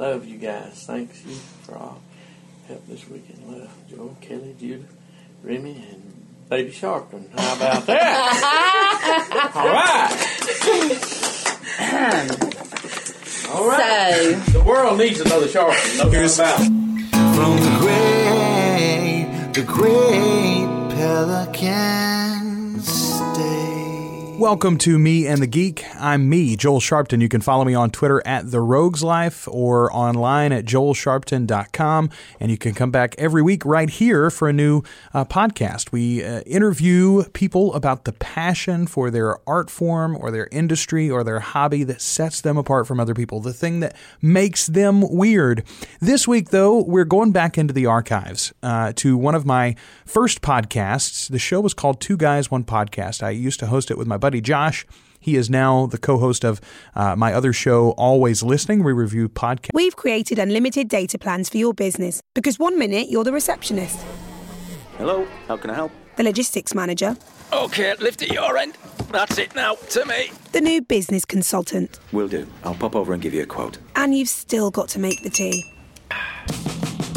Love you guys. Thanks you for all help this weekend. Love Joel, Kelly, Judah, Remy, and Baby Sharpton. How about that? all right. All right. So, The world needs another Sharpton. No doubt about. From the great, the great Pelican State. Welcome to Me and the Geek. I'm me, Joel Sharpton. You can follow me on Twitter at The Rogues Life or online at joelsharpton.com. And you can come back every week right here for a new uh, podcast. We uh, interview people about the passion for their art form or their industry or their hobby that sets them apart from other people, the thing that makes them weird. This week, though, we're going back into the archives uh, to one of my first podcasts. The show was called Two Guys, One Podcast. I used to host it with my buddy Josh. He is now the co host of uh, my other show, Always Listening. We review podcasts. We've created unlimited data plans for your business because one minute you're the receptionist, Hello, how can I help? the logistics manager, Okay, lift at your end. That's it now, to me. the new business consultant, Will do. I'll pop over and give you a quote. and you've still got to make the tea.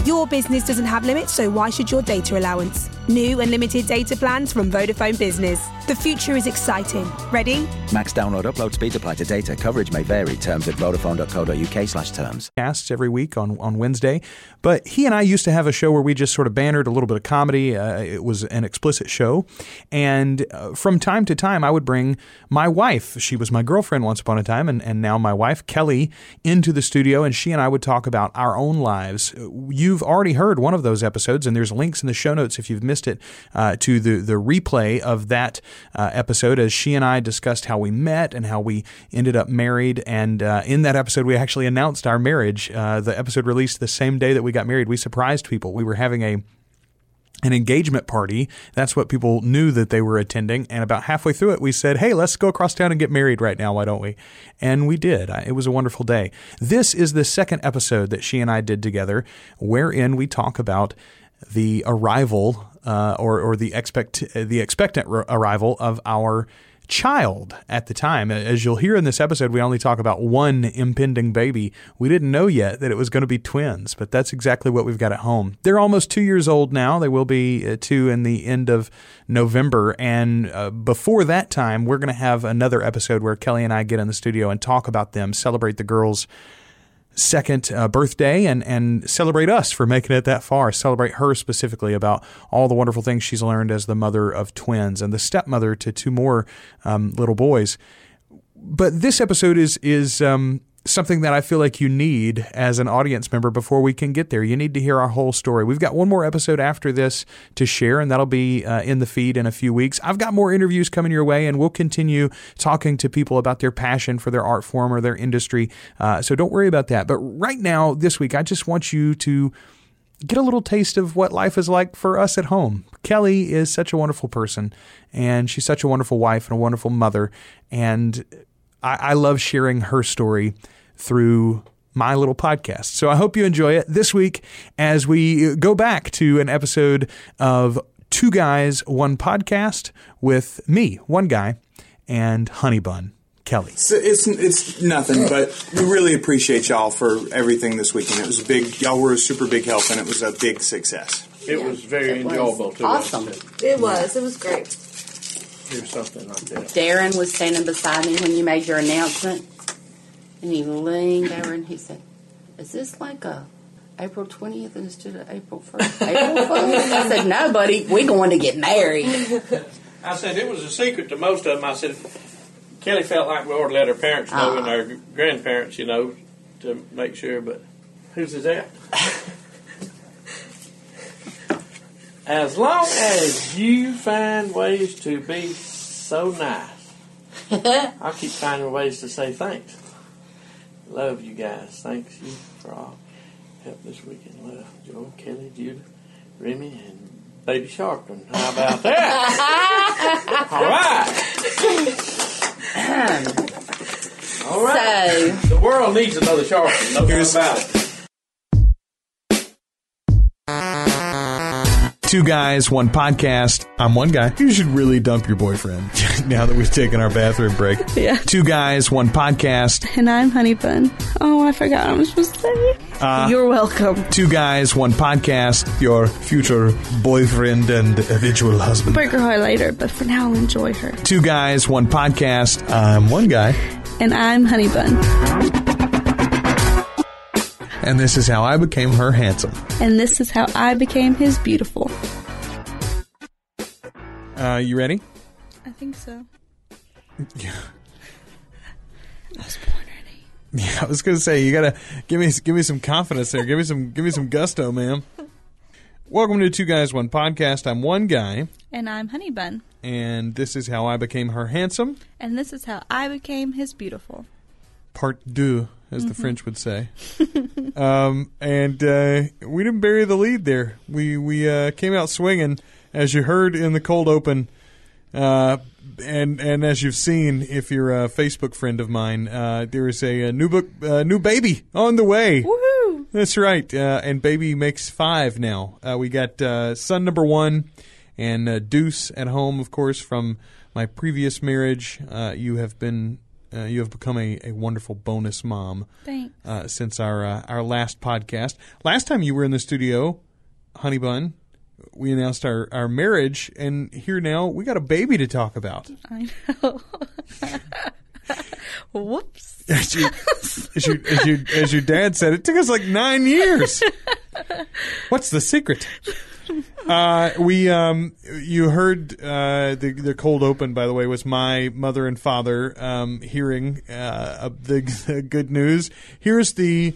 Your business doesn't have limits, so why should your data allowance? New unlimited data plans from Vodafone Business. The future is exciting. Ready? Max download upload speeds apply to data. Coverage may vary. Terms at vodafone.co.uk slash terms. podcasts every week on, on Wednesday. But he and I used to have a show where we just sort of bantered a little bit of comedy. Uh, it was an explicit show. And uh, from time to time, I would bring my wife. She was my girlfriend once upon a time, and, and now my wife, Kelly, into the studio. And she and I would talk about our own lives. You've already heard one of those episodes, and there's links in the show notes if you've missed it uh, to the, the replay of that uh, episode as she and I discussed how we met and how we ended up married. And uh, in that episode, we actually announced our marriage. Uh, the episode released the same day that we got married. We surprised people. We were having a an engagement party. That's what people knew that they were attending. And about halfway through it, we said, Hey, let's go across town and get married right now. Why don't we? And we did. It was a wonderful day. This is the second episode that she and I did together, wherein we talk about the arrival uh, or, or the expect the expectant r- arrival of our child at the time. As you'll hear in this episode, we only talk about one impending baby. We didn't know yet that it was going to be twins, but that's exactly what we've got at home. They're almost two years old now. They will be uh, two in the end of November. And uh, before that time, we're going to have another episode where Kelly and I get in the studio and talk about them, celebrate the girls' second uh, birthday and, and celebrate us for making it that far. Celebrate her specifically about all the wonderful things she's learned as the mother of twins and the stepmother to two more um, little boys. But this episode is is um, something that I feel like you need as an audience member before we can get there. You need to hear our whole story. We've got one more episode after this to share, and that'll be uh, in the feed in a few weeks. I've got more interviews coming your way, and we'll continue talking to people about their passion for their art form or their industry. Uh, so don't worry about that. But right now, this week, I just want you to get a little taste of what life is like for us at home. Kelly is such a wonderful person, and she's such a wonderful wife and a wonderful mother. And I, I love sharing her story through my little podcast. So I hope you enjoy it this week as we go back to an episode of Two Guys, One Podcast with me, one guy, and Honey Bun, Kelly. So it's it's nothing, but we really appreciate y'all for everything this weekend. It was a big. Y'all were a super big help, and it was a big success. It was very It was enjoyable to awesome. us It was. It was great. To do something like that. Darren was standing beside me when you made your announcement, and he leaned over and he said, "Is this like a April twentieth instead of April first? April Fool's?" I said, "No, buddy, we're going to get married." I said it was a secret to most of them. I said Kelly felt like we ought to let her parents know ah. and our grandparents, you know, to make sure. But whose is that? as long as you find ways to be so nice, I'll keep finding ways to say thanks. Love you guys. Thanks you for all help this weekend. Love Joel, Kelly, Judah, Remy, and Baby Sharpton. How about that? all right. All right. So The world needs another Sharpton. No doubt about it. Two guys, one podcast. I'm one guy. You should really dump your boyfriend now that we've taken our bathroom break. Yeah. Two guys, one podcast. And I'm Honey Bun. Oh, I forgot what I was supposed to say. Uh, You're welcome. Two guys, one podcast. Your future boyfriend and eventual husband. Break her heart later, but for now, I'll enjoy her. Two guys, one podcast. I'm one guy. And I'm Honey Bun. And this is how I became her handsome. And this is how I became his beautiful. Uh, you ready? I think so. Yeah. I was born ready. Yeah, I was gonna say you gotta give me give me some confidence there. Give me some give me some gusto, ma'am. Welcome to Two Guys One Podcast. I'm one guy, And I'm Honey Bun. and this is how I became her handsome. And this is how I became his beautiful. Part deux, as the Mhm. French would say. um, and uh, we didn't bury the lead there. We we uh, came out swinging, as you heard in the cold open. Uh, and and as you've seen, if you're a Facebook friend of mine, uh, there is a, a new book, uh, new baby on the way. Woohoo! That's right. Uh, and baby makes five now. Uh, we got uh, son number one and uh, Deuce at home, of course, from my previous marriage. Uh, you have been. Uh, you have become a, a wonderful bonus mom Thanks. uh, since our uh, our last podcast. Last time you were in the studio, Honey Bun, we announced our, our marriage, and here now we got a baby to talk about. I know. Whoops. As, you, as, you, as, you, as your dad said, it took us like nine years. What's the secret? Uh, we um, you heard uh, the the cold open. By the way, was my mother and father um, hearing uh, the, the good news. Here's the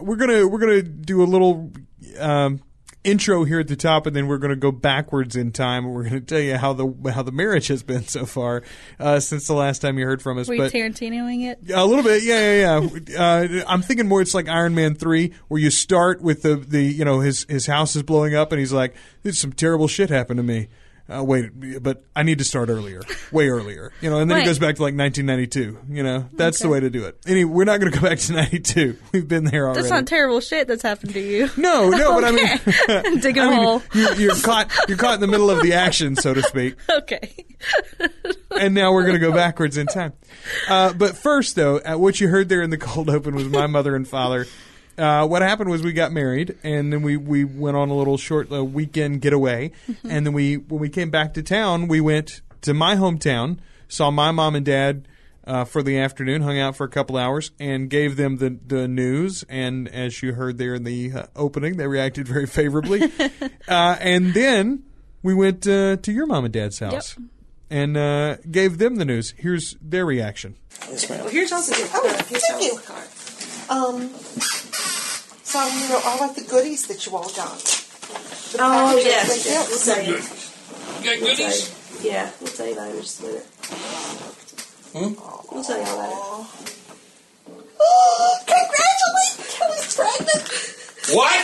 we're gonna we're gonna do a little um, intro here at the top, and then we're gonna go backwards in time. and We're gonna tell you how the how the marriage has been so far uh, since the last time you heard from us. Were but Tarantinoing it? a little bit, yeah, yeah, yeah. Uh, I'm thinking more. It's like Iron Man three, where you start with the the you know his his house is blowing up, and he's like, "There's some terrible shit happened to me." Uh, wait, but I need to start earlier, way earlier, you know. And then Right. it goes back to like 1992. You know, that's the way to do it. Anyway, we're not going to go back to 92. We've been there already. That's not terrible shit that's happened to you. no, no, but I mean, Digging I a mean, hole. You're, you're caught. You're caught in the middle of the action, so to speak. Okay. and now we're going to go backwards in time. Uh, but first, though, uh, what you heard there in the cold open was my mother and father. Uh, what happened was we got married, and then we, we went on a little short uh, weekend getaway, and then we when we came back to town, we went to my hometown, saw my mom and dad uh, for the afternoon, hung out for a couple hours, and gave them the the news. And as you heard there in the uh, opening, they reacted very favorably. uh, and then we went uh, to your mom and dad's house and uh, gave them the news. Here's their reaction. Yes, ma'am. Well, here's also the oh, thank you. Um, so you know all like the goodies that you all got. The Oh, packages, yes, thank yes, you. we'll tell you. Got We'll goodies? tell. Yeah, we'll tell you later. Just a minute. Hmm? We'll tell you all later. Oh, congratulations! Kelly's pregnant. What?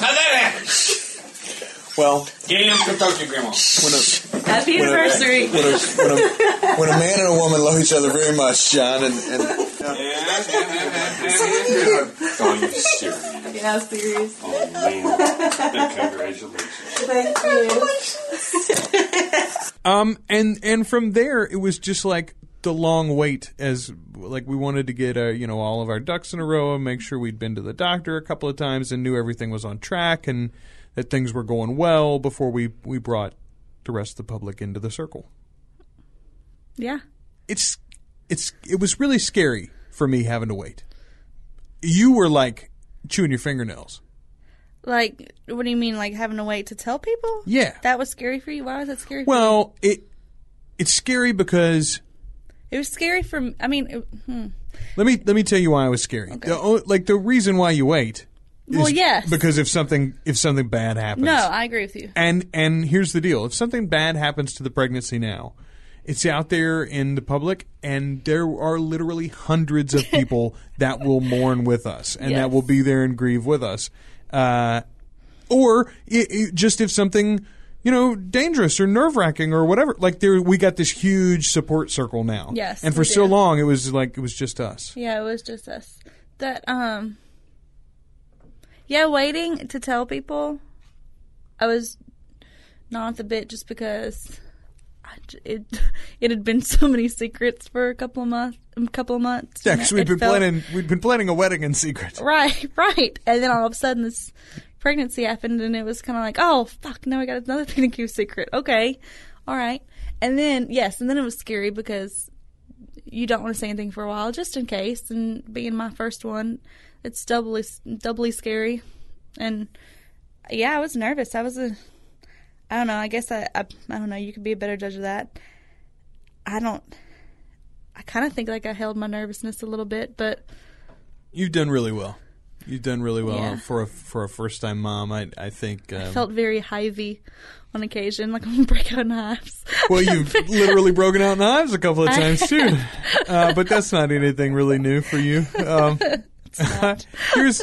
How'd that happen? Well, Damn, come talk to your grandma. when a, Happy when a- anniversary. when a, when, a, when a man and a woman love each other very much, John, and, and Oh, you serious? Yeah, serious. Oh, man. Congratulations. Thank you. Um, and and from there, it was just like the long wait as like we wanted to get uh, you know all of our ducks in a row and make sure we'd been to the doctor a couple of times and knew everything was on track and that things were going well before we we brought the rest of the public into the circle. Yeah. It's it's it was really scary for me having to wait. You were like chewing your fingernails. Like, what do you mean, like having to wait to tell people? Yeah. That was scary for you? Why was that scary for you? Well, it it's scary because? It was scary for I mean, it, hmm. let me let me tell you why it was scary. The like the reason why you wait. Well, yes. Because if something if something bad happens. No, I agree with you. And and here's the deal: if something bad happens to the pregnancy now, it's out there in the public, and there are literally hundreds of people that will mourn with us, and that will be there and grieve with us. Uh, or i i just if something you know dangerous or nerve wracking or whatever, like there we got this huge support circle now. Yes, and for so long it was like it was just us. Yeah, it was just us. That um Yeah, waiting to tell people I was not the bit just because I it it had been so many secrets for a couple of months. A couple of months. Yeah, because we'd it been felt- planning we'd been planning a wedding in secret. Right, right. And then all of a sudden this pregnancy happened and it was kind of like, oh, fuck, now I got another thing to keep secret. Okay. All right. And then, yes, and then it was scary because you don't want to say anything for a while just in case. And being my first one, it's doubly, doubly scary. And yeah, I was nervous. I was a, I don't know, I guess I, I, I don't know, you could be a better judge of that. I don't, I kind of think like I held my nervousness a little bit, but You've done really well. You've done really well Yeah. for a for a first time mom. I I think. Um, I felt very hivey on occasion, like I'm gonna break out knives. well, you've literally broken out knives a couple of times too, uh, but that's not anything really new for you. Um, here's,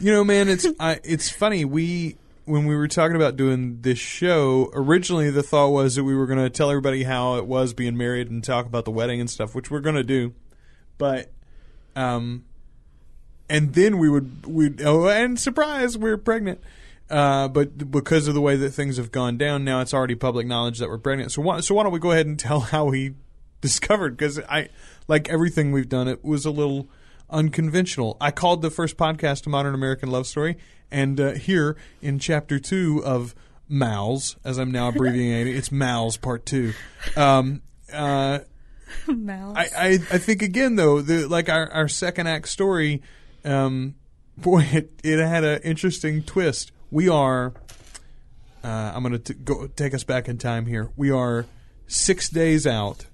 you know, man, it's I, it's funny. We when we were talking about doing this show, originally the thought was that we were going to tell everybody how it was being married and talk about the wedding and stuff, which we're going to do, but um, and then we would we oh and surprise we're pregnant. Uh, but because of the way that things have gone down, now it's already public knowledge that we're pregnant. So why, so why don't we go ahead and tell how we discovered? Because I, like everything we've done, it was a little unconventional. I called the first podcast a modern American love story, and uh, here in chapter two of Mal's, as I'm now abbreviating, it's Mal's part two. Um, uh, Mouse. I, I, I think again though, the like our, our second act story, um, boy, it, it had an interesting twist. We are, uh, I'm going to go take us back in time here. We are six days out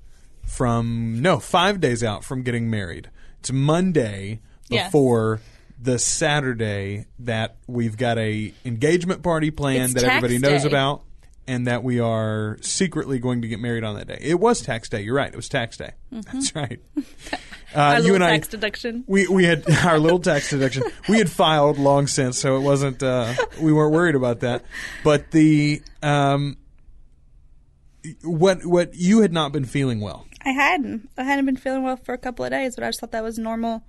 from no five days out from getting married. It's Monday Yes. before the Saturday that we've got a engagement party planned It's that everybody knows day. about and that we are secretly going to get married on that day. It was tax day. You're right. It was tax day. That's right. Uh, Mm-hmm. Our you little and I, tax deduction. we we had our little tax deduction. We had filed long since, so it wasn't. Uh, we weren't worried about that. But the um, what what you had not been feeling well. I hadn't. I hadn't been feeling well for a couple of days, but I just thought that was normal.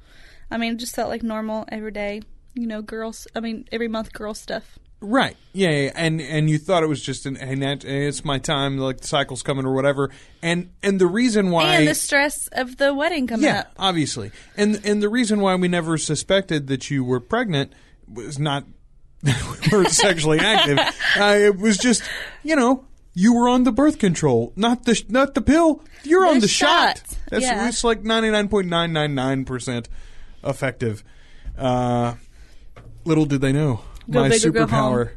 I mean, it just felt like normal every day. You know, girls. I mean, every month, girl stuff. Right. Yeah, yeah, and and you thought it was just an and that, it's my time, like the cycle's coming or whatever. And and the reason why and the stress of the wedding coming yeah, up. obviously. And and the reason why we never suspected that you were pregnant was not we were sexually active. Uh, it was just, you know, you were on the birth control, not the not the pill. You're on The the shot. shot, That's yeah. it's like ninety nine point nine nine nine percent effective. Uh, little did they know, Go my big or go superpower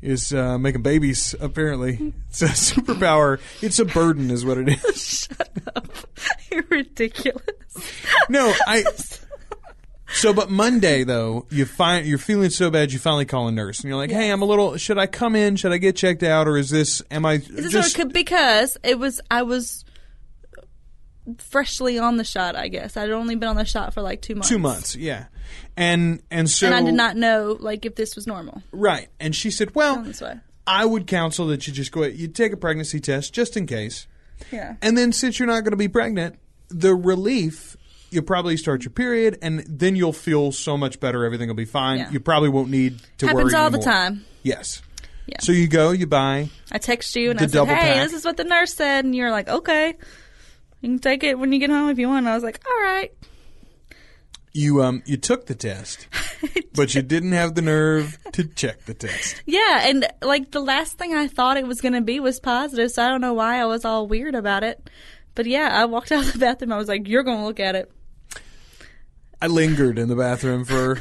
is uh, making babies. Apparently, it's a superpower. It's a burden, is what it is. Shut up! You're ridiculous. No, I. So, but Monday though, you find you're feeling so bad, you finally call a nurse, and you're like, "Hey, I'm a little. Should I come in? Should I get checked out, or is this? Am I Is this just? sort of- because it was I was freshly on the shot. I guess I'd only been on the shot for like two months. Two months, yeah, and and so and I did not know like if this was normal. right. And she said, "Well, this way. I would counsel that you just go. You take a pregnancy test just in case, Yeah. and then since you're not going to be pregnant, the relief." You'll probably start your period, and then you'll feel so much better. Everything will be fine. Yeah. You probably won't need to Happens worry all the time. Yes. Yeah. So you go, you buy, I text you and I said, "Hey, pack. this is what the nurse said," and you're like, "Okay, you can take it when you get home if you want." And I was like, "All right." you um you took the test, but you didn't have the nerve to check the test. Yeah, and like the last thing I thought it was going to be was positive, so I don't know why I was all weird about it. But yeah, I walked out of the bathroom. I was like, "You're going to look at it." I lingered in the bathroom for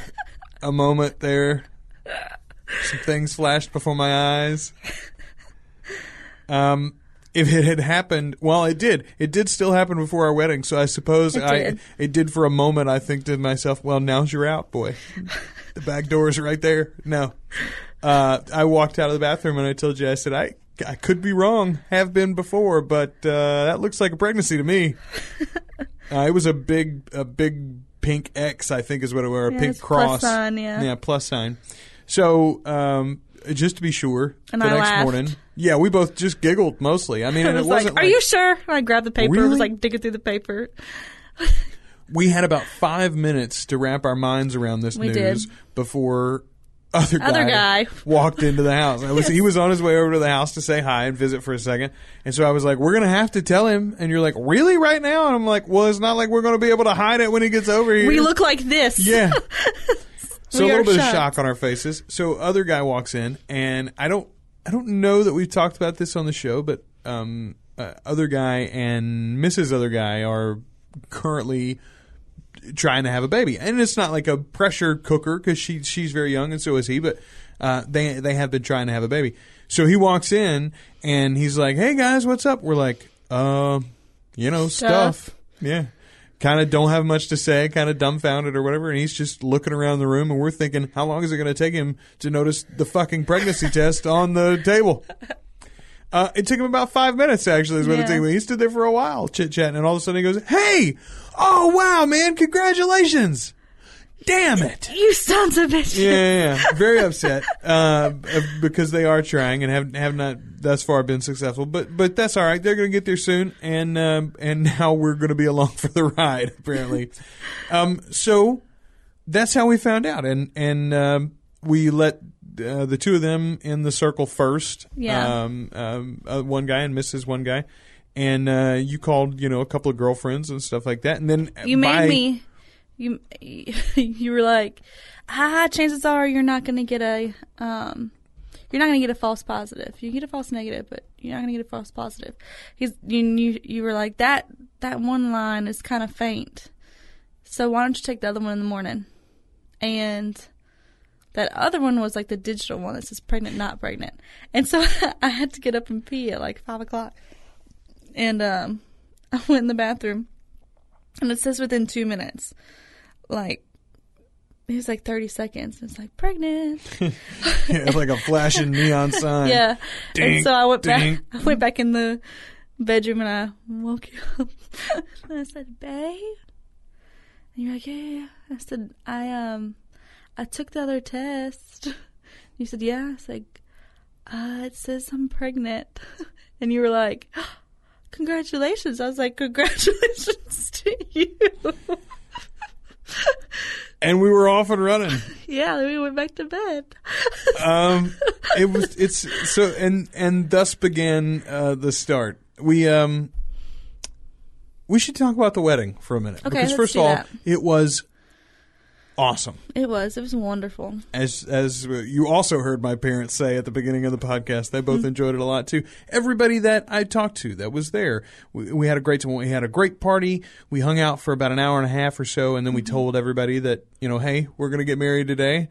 a moment there. Some things flashed before my eyes. Um, if it had happened, well, it did. It did still happen before our wedding, so I suppose It I did. it did for a moment. I think to myself, well, now's your out, boy. the back door is right there. No, uh, I walked out of the bathroom and I told you, I said, I I could be wrong, have been before, but uh, that looks like a pregnancy to me. Uh, it was a big, a big pink X, I think is what it was, a pink cross. sign, yeah. yeah, plus sign. So, um, just to be sure, And the I next laughed. morning, yeah, we both just giggled mostly. I mean, I and it was like, wasn't "Are like you sure?" And I grabbed the paper. Really? Was like digging through the paper. we had about five minutes to wrap our minds around this We news did. before other guy, Other guy. walked into the house. I was, he was on his way over to the house to say hi and visit for a second. And so I was like, we're going to have to tell him. And you're like, really right now? And I'm like, well, it's not like we're going to be able to hide it when he gets over here. We look like this. Yeah. So We a little bit of shock on our faces. So other guy walks in, and I don't, I don't know that we've talked about this on the show, but um, uh, other guy and Mrs. Other guy are currently trying to have a baby, and it's not like a pressure cooker because she she's very young and so is he, but uh, they they have been trying to have a baby. So he walks in and he's like, "Hey guys, what's up?" We're like, "Uh, you know, stuff." Stuff. Yeah. Kind of don't have much to say, kind of dumbfounded or whatever, and he's just looking around the room, and we're thinking, how long is it going to take him to notice the fucking pregnancy test on the table? Uh, it took him about five minutes, actually, is what it Yeah. took him. He stood there for a while, chit chatting, and all of a sudden he goes, "Hey, oh wow, man, congratulations! Damn it!" You sons of bitches. Yeah, yeah, yeah. very upset uh, because they are trying and have have not thus far been successful. But but that's all right. They're going to get there soon, and um, and now we're going to be along for the ride apparently. um, so that's how we found out, and and um, we let. Uh, the two of them in the circle first. Yeah. Um, um, uh, one guy and Mrs. One guy, and uh, you called, you know, a couple of girlfriends and stuff like that, and then You made me. You you were like, ah, chances are you're not going to get a um, you're not going to get a false positive. You get a false negative, but you're not going to get a false positive. He's you you you were like that that one line is kind of faint. So why don't you take the other one in the morning? And that other one was like the digital one that says pregnant, not pregnant. And so I had to get up and pee at like five o'clock. And um, I went in the bathroom and it says within two minutes. Like, it was like 30 seconds. It's like, pregnant. Yeah, like a flashing neon sign. yeah. Ding, and so I went back, I went back in the bedroom and I woke you up. and I said, babe. And you're like, yeah, yeah, yeah. I said, I, um, I took the other test. You said, yeah. I was like, uh, it says I'm pregnant. And you were like, congratulations. I was like, congratulations to you. and we were off and running. yeah, then we went back to bed. Um, it was it's so and and thus began uh, the start. We um we should talk about the wedding for a minute Okay, because first of all, that. it was awesome. It was. It was wonderful. As as you also heard my parents say at the beginning of the podcast, they both Mhm. enjoyed it a lot too. Everybody that I talked to that was there, we, we had a great we had a great party. We hung out for about an hour and a half or so, and then we told everybody that you know, hey, we're going to get married today.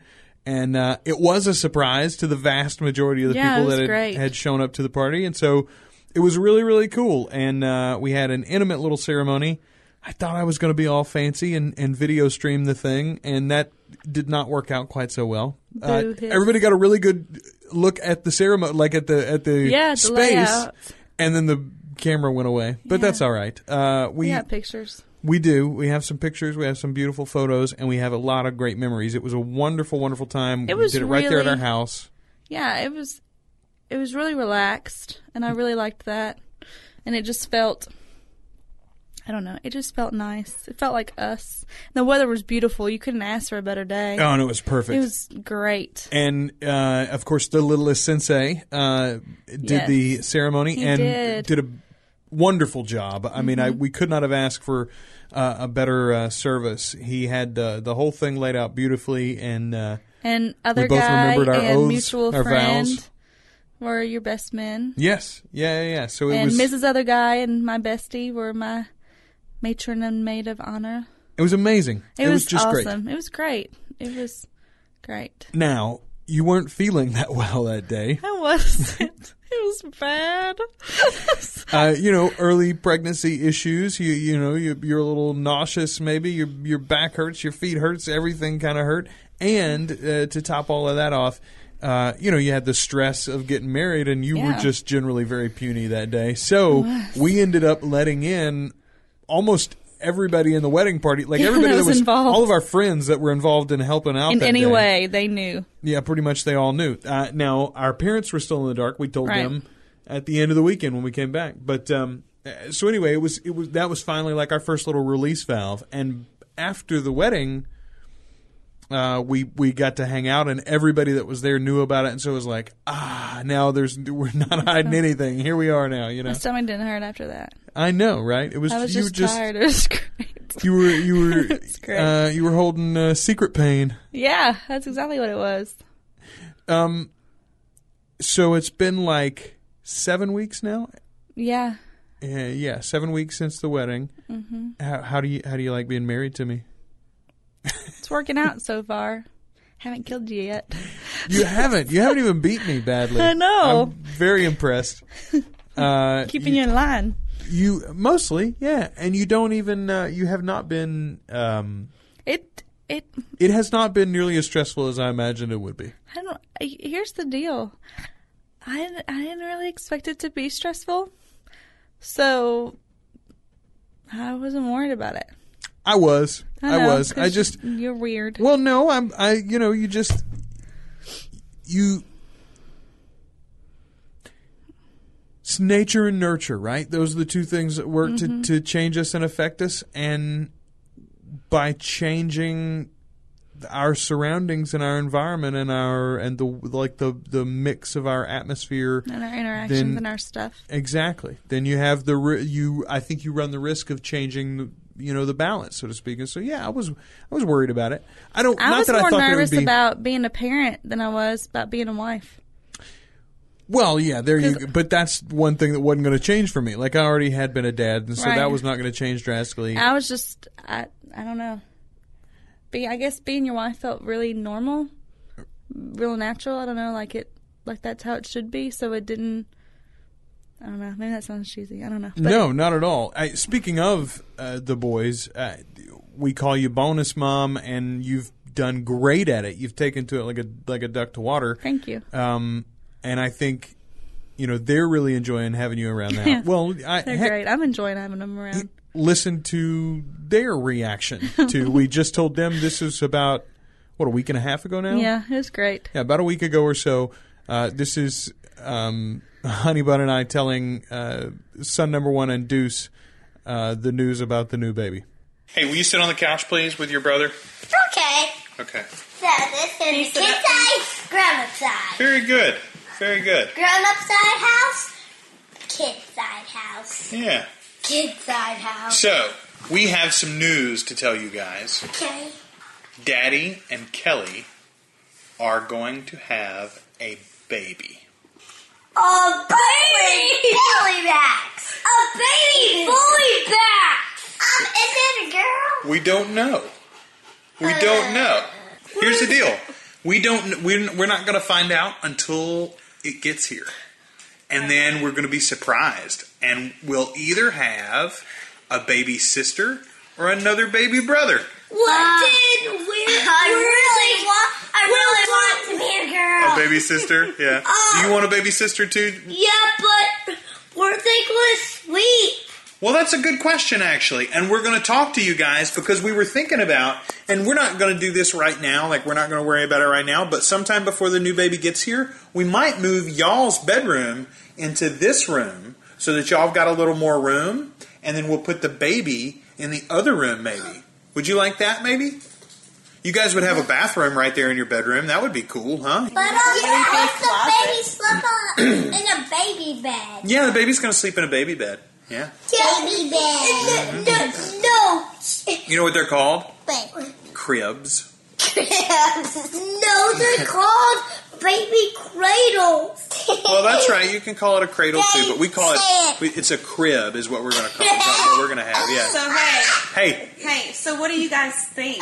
And uh, it was a surprise to the vast majority of the Yeah, people that had, had shown up to the party, and so it was really really cool. And uh, we had an intimate little ceremony. I thought I was going to be all fancy and, and video stream the thing, and that did not work out quite so well. Uh, everybody got a really good look at the ceremony, like at the at the Yeah, space, layout. and then the camera went away. But that's all right. Uh, we We got pictures. we do. We have some pictures. We have some beautiful photos, and we have a lot of great memories. It was a wonderful, wonderful time. It we was did it right there at our house. Yeah, it was. It was really relaxed, and I really liked that. And it just felt. I don't know. It just felt nice. It felt like us. The weather was beautiful. You couldn't ask for a better day. Oh, and it was perfect. It was great. And uh, of course, the littlest sensei uh, did Yes. the ceremony He and did. a wonderful job. I mean, I, Mhm. we could not have asked for uh, a better uh, service. He had uh, the whole thing laid out beautifully, and uh, And other we both guy remembered our and oaths, mutual our friend vows. were your best men. Yes, yeah, yeah. yeah. So it and was Mrs. Other Guy and my bestie were my matron and maid of honor. it was amazing. It, was, just great. awesome. It was great. It was great. Now you weren't feeling that well that day. I wasn't. it was bad. uh, you know, early pregnancy issues. You you know, you, you're a little nauseous. Maybe your your back hurts, your feet hurts, everything kind of hurt. And uh, to top all of that off, uh, you know, you had the stress of getting married, and you were just generally very puny that day. So we ended up letting in almost everybody in the wedding party, like everybody that was involved. all of our friends that were involved in helping out In any day. way, they knew. Yeah, pretty much they all knew. Uh, now our parents were still in the dark. We told Right. them at the end of the weekend when we came back. But um, uh, so anyway, it was it was that was finally like our first little release valve. And after the wedding, uh, we we got to hang out, and everybody that was there knew about it, and so it was like, ah, now there's we're not hiding anything. Here we are now. You know, My stomach didn't hurt after that. I know, right? It was, I was you just, were just tired. It was great. you were you were great. uh, you were holding uh, secret pain. Yeah, that's exactly what it was. Um, so it's been like seven weeks now. Yeah. Uh, yeah, seven weeks since the wedding. hmm How, how do you how do you like being married to me? It's working out so far. Haven't killed you yet. You haven't. You haven't even beat me badly. I know. I'm very impressed. Uh, Keeping you in line. You mostly, yeah, and you don't even. Uh, you have not been. Um, It it it has not been nearly as stressful as I imagined it would be. I don't. Here's the deal. I didn't- I didn't really expect it to be stressful, so I wasn't worried about it. I was. I, know, was. I just. you're weird. Well, no, I'm. I. You know, you just. You. It's nature and nurture, right? Those are the two things that work Mhm. to, to change us and affect us. And by changing our surroundings and our environment and our and the like the the mix of our atmosphere and our interactions then- and our stuff. Exactly. Then you have the you. I think you run the risk of changing, the, you know, the balance, so to speak. And so, yeah, I was I was worried about it. I don't. I not was more I nervous be. about being a parent than I was about being a wife. well, yeah, there you. go. But that's one thing that wasn't going to change for me. Like I already had been a dad, and so Right. that was not going to change drastically. I was just I I don't know. Be I guess being your wife felt really normal, real natural. I don't know, like it like that's how it should be. So it didn't. I don't know. Maybe that sounds cheesy. I don't know. But no, not at all. I, speaking of uh, the boys, uh, we call you bonus mom, and you've done great at it. You've taken to it like a like a duck to water. Thank you. Um, and I think, you know, they're really enjoying having you around now. Well, I they're heck, great. I'm enjoying having them around. listen to their reaction to. we just told them this is about what a week and a half ago now. Yeah, it was great. Yeah, about a week ago or so. Uh, this is um, Honey Bun and I telling uh, son number one and Deuce uh, the news about the new baby. Hey, will you sit on the couch, please, with your brother? Okay. Okay. So this is kid side, grown up side. Very good. Very good. Grown up side house, kid side house. Yeah. Kid side house. So, we have some news to tell you guys. Okay. Daddy and Kelly are going to have a baby. A baby! Belly backs! A baby fully back! Um, is it a girl? We don't know. We don't know. Here's the deal. We don't. We're, we're not going to find out until it gets here, and then we're going to be surprised, and we'll either have a baby sister or another baby brother. What ah. did we? I really want. I really want to be a girl. A baby sister, yeah. Do ah. you want a baby sister too? Yeah, but weren't they gonna sweet? Well, that's a good question, actually. And we're going to talk to you guys because we were thinking about, and we're not going to do this right now, like, we're not going to worry about it right now, but sometime before the new baby gets here, we might move y'all's bedroom into this room so that y'all got a little more room, and then we'll put the baby in the other room, maybe. Would you like that, maybe? You guys would have a bathroom right there in your bedroom. That would be cool, huh? But um, yeah, let the baby sleep in a baby bed. Yeah, the baby's going to sleep in a baby bed. Yeah. Baby bed. No, no. You know what they're called? Wait. Cribs. No, they're called baby cradles. Well, that's right. You can call it a cradle too, but we call it. we- It's a crib, is what we're going to call it. What we're going to have, yeah. So hey, Hey, hey. So what do you guys think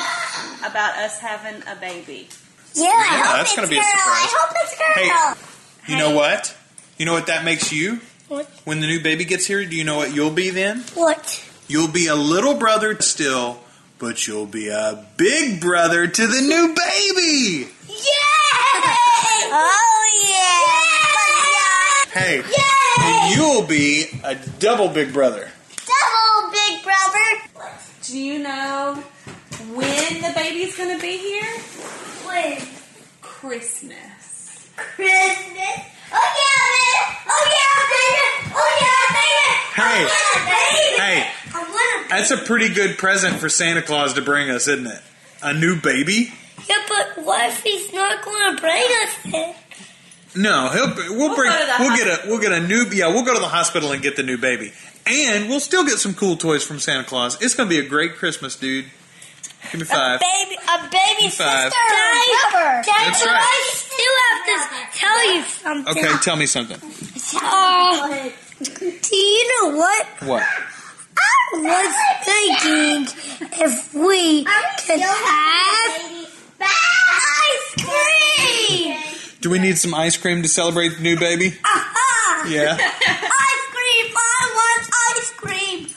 about us having a baby? Yeah, I Yeah, hope that's gonna be a surprise. I hope it's girl. Hey, you know what? You know what that makes you? What? When the new baby gets here, do you know what you'll be then? What? You'll be a little brother still, but you'll be a big brother to the new baby. Yay! Oh yeah! Hey, and you'll be a double big brother. Double big brother. Do you know when the baby's gonna be here? When? Christmas. Christmas. Oh yeah, baby! Oh yeah, baby! Oh yeah, baby! Hey, Oh, yeah, baby! hey, I want that's a pretty good present for Santa Claus to bring us, isn't it? A new baby? Yeah, but what if he's not going to bring us there? No, he'll we'll, bring go to the we'll get a we'll get a new yeah we'll go to the hospital and get the new baby, and we'll still get some cool toys from Santa Claus. It's gonna be a great Christmas, dude. Give me five. A Baby, a baby Five. sister. Dad, Dad, That's right. I still have to tell you something. Okay, tell me something. Uh, do you know what? What? I was thinking if we could have ice cream. Do we need some ice cream to celebrate the new baby? Aha! Yeah. ice cream! I want ice cream!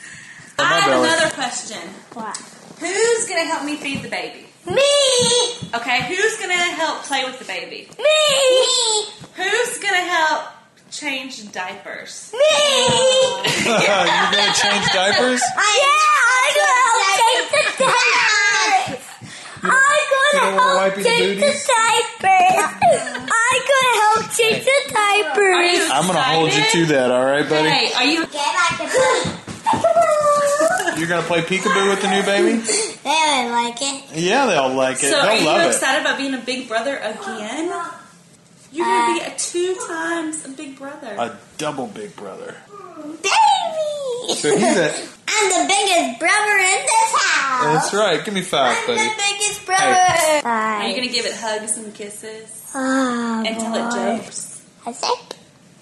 I have belly. another question. What? Who's gonna help me feed the baby? Me! Okay, who's gonna help play with the baby? Me! Who's gonna help change diapers? Me! You're gonna change diapers? yeah, I'm gonna help change the diapers! I'm gonna don't wanna wipe help change the diapers! I'm gonna help change the diapers! I'm gonna hold you to that, all right, buddy? Hey, are you? Get back to You're gonna play peekaboo with the new baby? They would like it. Yeah, they'll like it. So, are they'll you love it. excited about being a big brother again? You're gonna be a two times a big brother. A double big brother. Baby! So he's a. I'm the biggest brother in this house! That's right. Give me five, I'm buddy. the biggest brother! Are you gonna give it hugs and kisses Oh, and tell it jokes? I think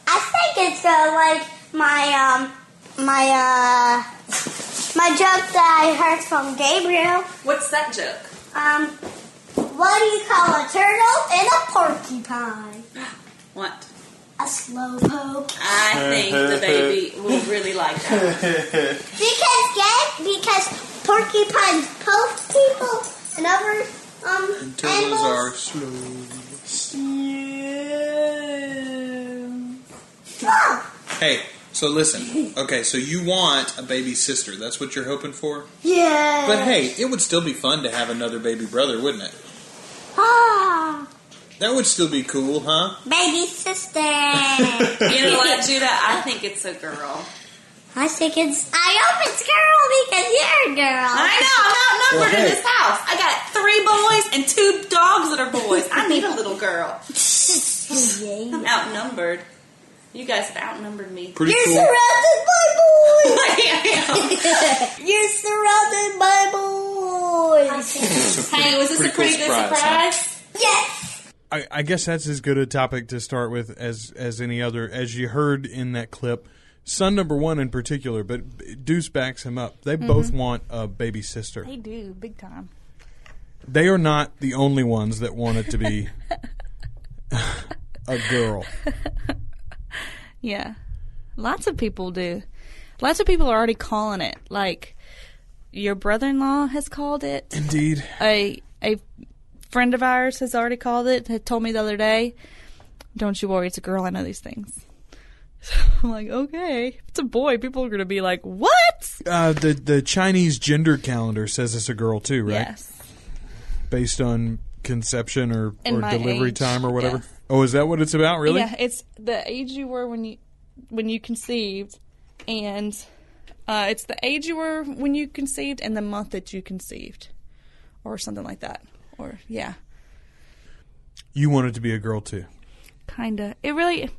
I think it's uh, like my um my uh my joke that I heard from Gabriel. What's that joke? Um, what do you call a turtle and a porcupine? What? A slow poke. I think the baby will really like that. Because get because porcupines poke people and other um Turtles are animals. slow. Oh, Hey, so listen. Okay, so you want a baby sister. That's what you're hoping for? yeah. But hey, it would still be fun to have another baby brother, wouldn't it? Ah, That would still be cool, huh? baby sister. You know what, Judah? I think it's a girl. I think it's. I hope it's girl because you're a girl. I know, I'm outnumbered Well, in this house. I got three boys and two dogs that are boys. I need a little girl. I'm outnumbered. You guys have outnumbered me. Pretty You're cool. surrounded by boys. I You're surrounded by boys. Hey, was this Pretty a pretty cool good surprise, surprise? Yes. I, I guess that's as good a topic to start with as as any other. As you heard in that clip, son number one in particular, but Deuce backs him up. They mm-hmm. both want a baby sister. They do big time. They are not the only ones that want it to be a girl. Yeah. Lots of people do. Lots of people are already calling it. Like your brother-in-law has called it. Indeed. A a friend of ours has already called it. Had told me the other day, "Don't you worry, it's a girl. I know these things." So I'm like, okay, if it's a boy, people are gonna be like, "What?" Uh, the the Chinese gender calendar says it's a girl too, right? Yes. Based on conception or, or delivery age, time or whatever. yes. Oh, is that what it's about? Really? Yeah, it's the age you were when you when you conceived, and uh, it's the age you were when you conceived and the month that you conceived, or something like that. Or yeah, You wanted to be a girl too. kinda. It really.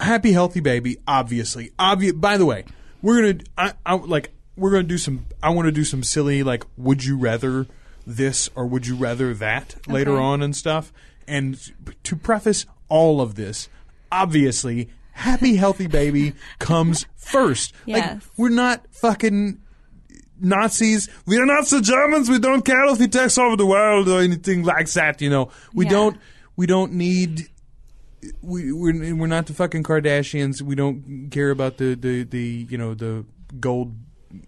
happy healthy baby obviously obvious by the way we're gonna I, I like we're gonna do some i want to do some silly like would you rather this or would you rather that later on and stuff and to preface all of this obviously happy healthy baby comes first like Yes. we're not fucking Nazis. We are not the Germans. We don't care if he takes over the world or anything like that. You know, we Yeah. don't. We don't need we we're, we're not the fucking Kardashians. We don't care about the, the, the you know the gold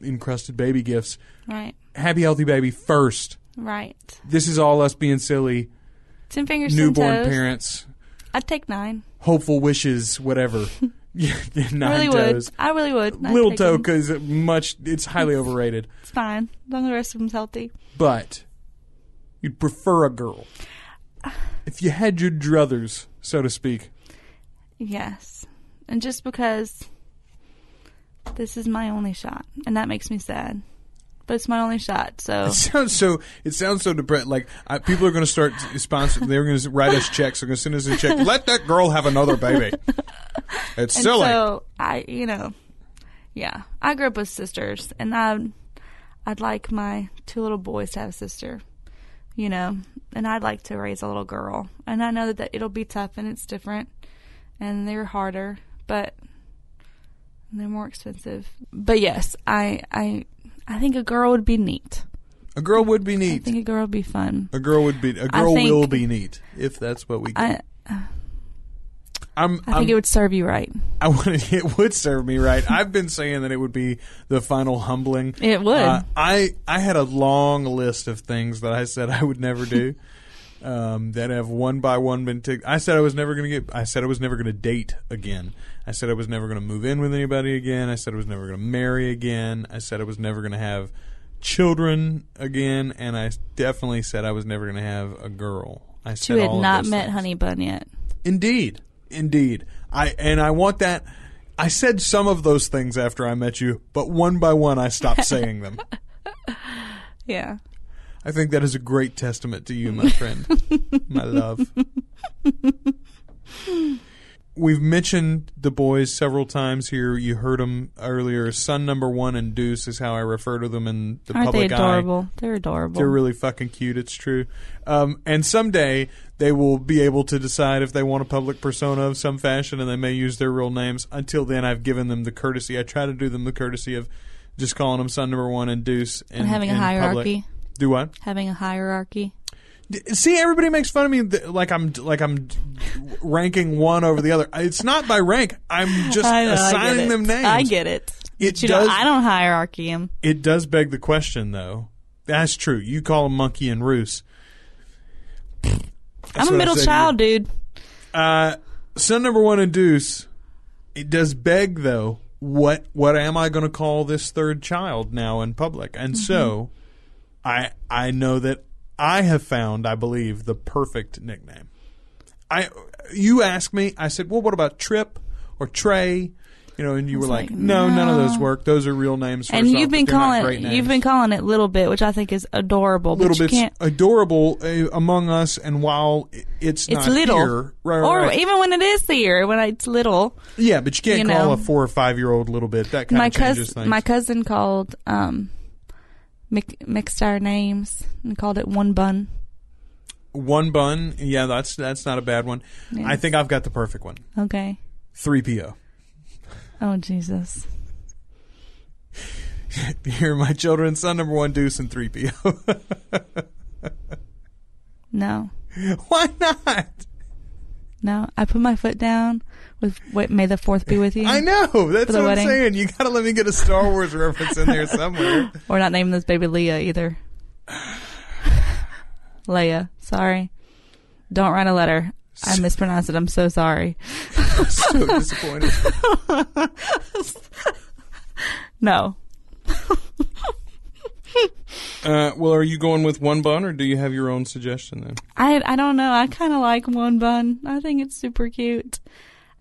encrusted baby gifts. Right. Happy healthy baby first. Right. This is all us being silly. Ten fingers, Newborn parents, I'd take nine. hopeful wishes, whatever. yeah, nine really toes. would. I really would. I'd Little take toe because much it's highly overrated. It's fine. As long as the rest of them's healthy. But you'd prefer a girl if you had your druthers, so to speak. Yes. And just because this is my only shot, and that makes me sad. But it's my only shot. So It sounds so. It sounds so depressed. Like I, people are going to start sponsoring. They're going to write us checks. They're going to send us a check. Let that girl have another baby. It's and silly. so I, you know, yeah, I grew up with sisters, and I'd I'd like my two little boys to have a sister, you know, and I'd like to raise a little girl, and I know that, that it'll be tough and it's different, and they're harder, but they're more expensive. But yes, I I I think a girl would be neat. a girl would be neat. I think a girl would be fun. A girl would be. A girl think- will be neat if that's what we. Get. I I'm. I think I'm- it would serve you right. I want it would serve me right. I've been saying that it would be the final humbling. It would. Uh, I I had a long list of things that I said I would never do. Um, that have one by one been ticked. I said I was never going to get. I said I was never going to date again. I said I was never going to move in with anybody again. I said I was never going to marry again. I said I was never going to have children again, and I definitely said I was never going to have a girl. I said you had not met things. Honey Bun yet. Indeed, indeed. I and I want that. I said some of those things after I met you, but one by one I stopped saying them. Yeah. I think that is a great testament to you, my friend, my love. We've mentioned the boys several times here. You heard them earlier. Son number one and Deuce is how I refer to them in the Aren't they public eye. adorable? They're adorable. They're really fucking cute. It's true. Um, and someday they will be able to decide if they want a public persona of some fashion, and they may use their real names. Until then, I've given them the courtesy. I try to do them the courtesy of just calling them son number one and Deuce. And having a hierarchy. Public. Do what? Having a hierarchy. See, everybody makes fun of me th- like I'm like I'm ranking one over the other. It's not by rank. I'm just know, assigning them names. I get it. It you does. Know, I don't hierarchy him. It does beg the question, though. That's true. You call him Monkey and Roos. That's I'm a middle child, dude. Uh, son number one and Deuce. It does beg, though. What what am I going to call this third child now in public? And Mm-hmm. so, I I know that I have found, I believe, the perfect nickname. I you asked me, I said, well, what about Trip or Trey? You know, and you were like, like, no, none of those work. Those are real names. And you've off, been but they're not calling you've been calling it little bit, which I think is adorable. little bit adorable uh, among us, and while it's It's not little, here, right, or right. even when it is here, when it's little. yeah, but you can't you call know. a four or five year old little bit. That kind my of changes cousin, things. my cousin called um, mixed our names and called it one bun. one bun, yeah, that's that's not a bad one. Yes. I think I've got the perfect one. Okay. Three PO. Oh Jesus. Are my children, son number one, Deuce, and three PO. No. Why not? No. I put my foot down with what may the fourth be with you. I know. That's what wedding. I'm saying. You got to let me get a Star Wars reference in there somewhere. We're not naming this baby Leah either. Leia. Sorry. Don't write a letter. I mispronounced it. I'm so sorry. so disappointed. No. Uh, well, are you going with one bun, or do you have your own suggestion then? I I don't know. I kind of like one bun. I think it's super cute.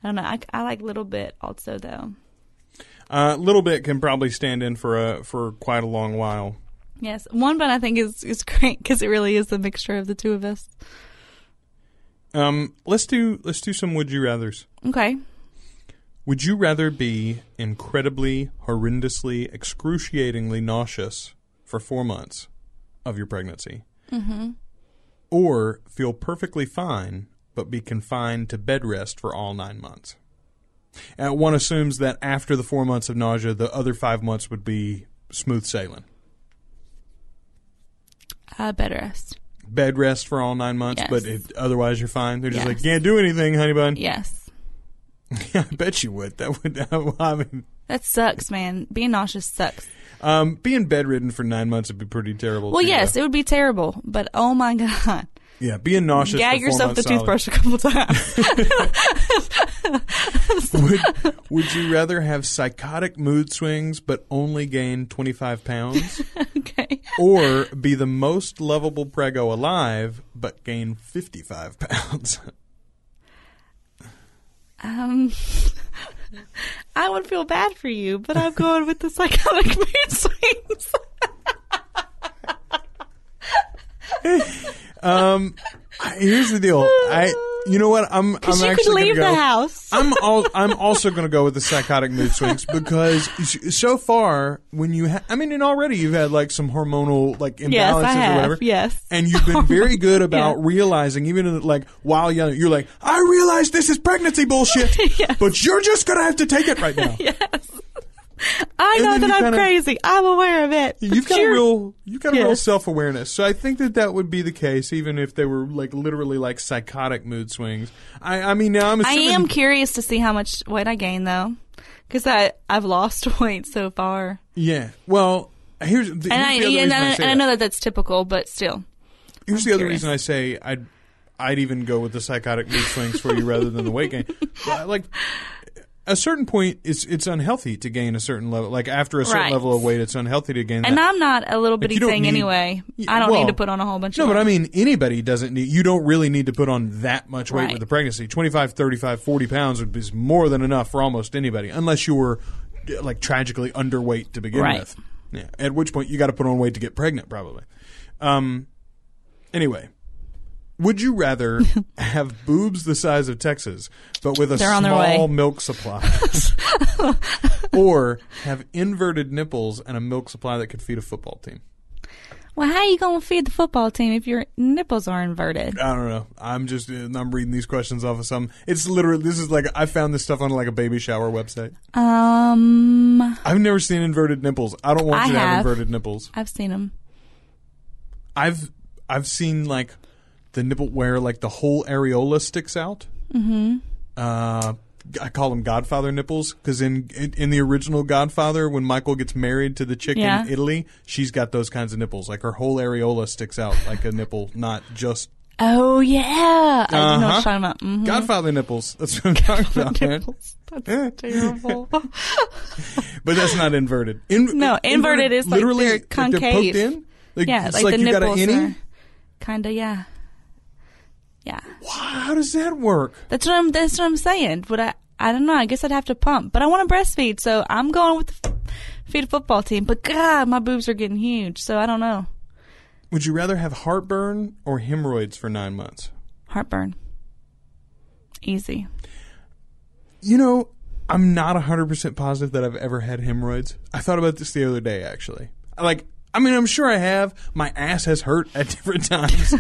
I don't know. I, I like little bit also though. Uh, little bit can probably stand in for a for quite a long while. Yes, one bun I think is is great because it really is the mixture of the two of us. Um, let's do let's do some would you rather's. Okay. Would you rather be incredibly, horrendously, excruciatingly nauseous for four months of your pregnancy, Mm-hmm. or feel perfectly fine but be confined to bed rest for all nine months? And one assumes that after the four months of nausea, the other five months would be smooth sailing. Uh, bed rest. Bed rest for all nine months, Yes. but it, otherwise you're fine. They're just Yes. like, can't do anything, honey bun. Yes. I bet you would. That would. I mean, That sucks, man. Being nauseous sucks. um, being bedridden for nine months would be pretty terrible. Well, too, yes, though. it would be terrible, but oh my god. Yeah, being nauseous. Gag yourself with months solid. toothbrush a couple times. would, would you rather have psychotic mood swings but only gain 25 pounds? okay. Or be the most lovable prego alive but gain 55 pounds? Um, I would feel bad for you, but I'm going with the psychotic mood swings. Um, here's the deal. I, you know what? I'm. I'm you could actually leave gonna the go- house. I'm. All, I'm also going to go with the psychotic mood swings because s- so far, when you, ha- I mean, and already you've had like some hormonal like imbalances Yes, I or have. whatever. Yes. and you've been very good about realizing, even like while young, you're like, I realize this is pregnancy bullshit, but you're just going to have to take it right now. I know that I'm kinda- crazy. I'm aware of it. You've But got a real, you've got a real self awareness. So I think that that would be the case, even if they were like literally like psychotic mood swings. I, I mean, now I'm I am curious to see how much weight I gain though, because I I've lost weight so far, Yeah. Well, here's the, and here's I the other and, reason I, I and say I know that that's typical, but still. Here's I'm the other reason I say I'd I'd even go with the psychotic mood swings for you rather than the weight gain. Uh, Like a certain point, it's it's unhealthy to gain a certain level. Like after a certain Right. level of weight, it's unhealthy to gain. And that. I'm not a little bitty you don't thing need- anyway. I don't well, need to put on a whole bunch. No, of but I mean anybody doesn't need. You don't really need to put on that much weight Right. with the pregnancy. 25, 35, 40 pounds would be more than enough for almost anybody, unless you were like tragically underweight to begin Right. with. Yeah. At which point you got to put on weight to get pregnant, probably. Um. Anyway, would you rather have boobs the size of Texas, but with a They're on their small way. milk supply, or have inverted nipples and a milk supply that could feed a football team? well, how are you gonna feed the football team if your nipples are inverted? I don't know. I'm just uh, I'm reading these questions off of some. It's literally this is like I found this stuff on like a baby shower website. Um, I've never seen inverted nipples. I don't want I you to have have. inverted nipples. I've seen them. I've I've seen like the nipple where like the whole areola sticks out. Mm-hmm. Uh, I call them Godfather nipples because in, in in the original Godfather, when Michael gets married to the chick Yeah. in Italy, she's got those kinds of nipples. Like her whole areola sticks out like a nipple, not just Oh yeah, I do know what Uh-huh. you're talking about. Mhm. Godfather nipples. That's what I'm talking about, man. That's terrible. But that's not inverted. In, no, inverted is like literally they're concave. poked in. Like, yeah, it's like, like the you got nipples an innie? are kind of yeah, yeah. How does that work? That's what I'm. That's what I'm saying. But I, I don't know. I guess I'd have to pump. But I want to breastfeed, so I'm going with the feed a football team. But God, my boobs are getting huge, so I don't know. Would you rather have heartburn or hemorrhoids for nine months? Heartburn. Easy. You know, I'm not 100% positive that I've ever had hemorrhoids. I thought about this the other day, actually. Like, I mean, I'm sure I have. My ass has hurt at different times.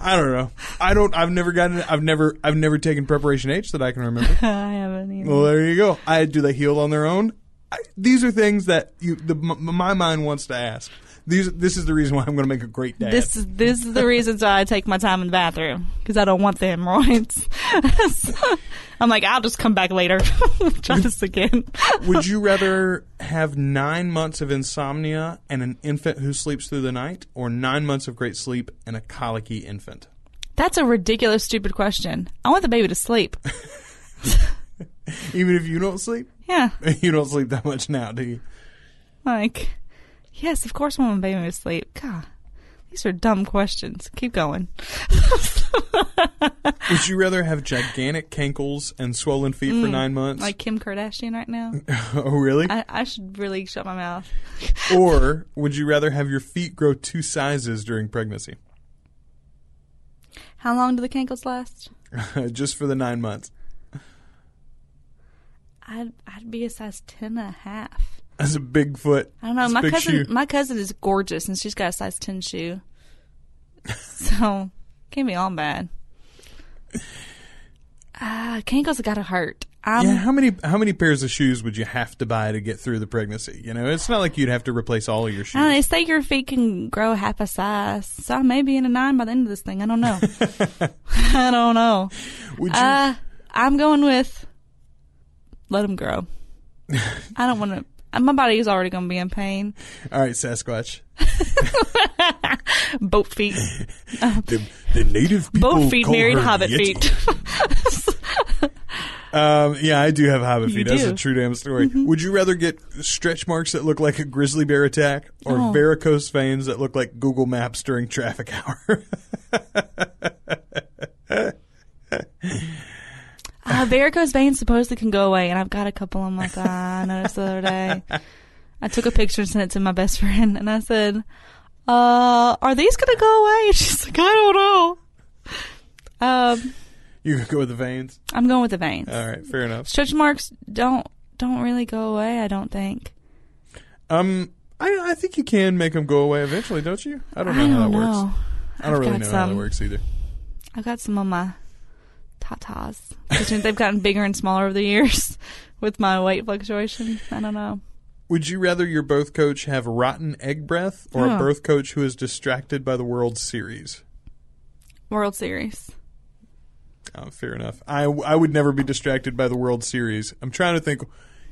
I don't know. I don't. I've never gotten. I've never. I've never taken preparation H that I can remember. I haven't either. Well, there you go. I do they heal on their own? I, these are things that you, the, m- my mind wants to ask. These, this is the reason why I'm going to make a great dad. This is this is the reasons why I take my time in the bathroom because I don't want the hemorrhoids. I'm like, I'll just come back later. Try this again. Would you rather have nine months of insomnia and an infant who sleeps through the night, or nine months of great sleep and a colicky infant? That's a ridiculous, stupid question. I want the baby to sleep. Even if you don't sleep, Yeah, you don't sleep that much now, do you? like, yes, of course my baby to sleep. God, these are dumb questions. Keep going. Would you rather have gigantic cankles and swollen feet for Mm, nine months? Like Kim Kardashian right now. oh, really? I, I should really shut my mouth. or would you rather have your feet grow two sizes during pregnancy, How long do the cankles last? just for the nine months? I'd I'd be a size ten and a half. That's a big foot. I don't know. That's My cousin, shoe. my cousin is gorgeous, and she's got a size ten shoe. so can't be all bad. Ah, cankles gotta hurt. Um, yeah, how many how many pairs of shoes would you have to buy to get through the pregnancy? You know, it's not like you'd have to replace all of your shoes. don't know. They say your feet can grow half a size, so I may be in a nine by the end of this thing. I don't know. I don't know. Would you- Uh, I'm going with let them grow. I don't want to. My body is already going to be in pain. All right, Sasquatch. Boat feet. The, the native people Both feet married hobbit Yeti. feet. Um, yeah, I do have hobbit You feet. That's do. a true damn story. Mhm. Would you rather get stretch marks that look like a grizzly bear attack, or Oh. varicose veins that look like Google Maps during traffic hour? Uh, varicose veins supposedly can go away, and I've got a couple. I'm like, ah, I noticed the other day. I took a picture and sent it to my best friend, and I said, uh, are these gonna go away? And she's like, I don't know. Um, You go with the veins. I'm going with the veins. All right, fair enough. Stretch marks don't don't really go away. I don't think. Um, I I think you can make them go away eventually, don't you? I don't know I how don't that know. works. I don't I've really know how that works either. I've got some on my tatas. Which means they've gotten bigger and smaller over the years with my weight fluctuation. I don't know. Would you rather your birth coach have rotten egg breath or a Oh. birth coach who is distracted by the World Series? World Series. Oh, fair enough. I, I would never be distracted by the World Series. I'm trying to think.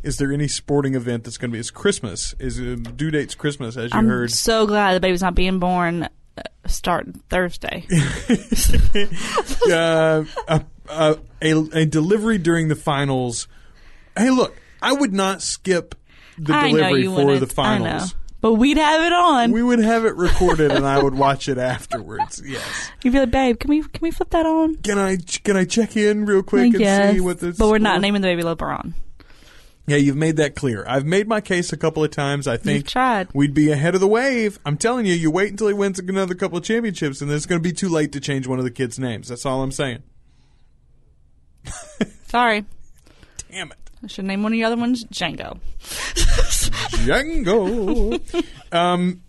Is there any sporting event that's going to be? It's Christmas. Is uh, due date's Christmas? As you I'm heard, so glad the baby's not being born uh, start Thursday. uh, a, a, a, a delivery during the finals. Hey, look, I would not skip the I know delivery you for wouldn't. the finals. I know. But we'd have it on. We would have it recorded, and I would watch it afterwards. Yes. You'd be like, babe, can we can we flip that on? Can I can I check in real quick and see what this? But we're not naming the baby LeBron. Yeah, you've made that clear. I've made my case a couple of times. I think tried. we'd be ahead of the wave. I'm telling you, you wait until he wins another couple of championships, and then it's going to be too late to change one of the kids' names. That's all I'm saying. Sorry. Damn it. I should name one of the other ones Django. Django. um,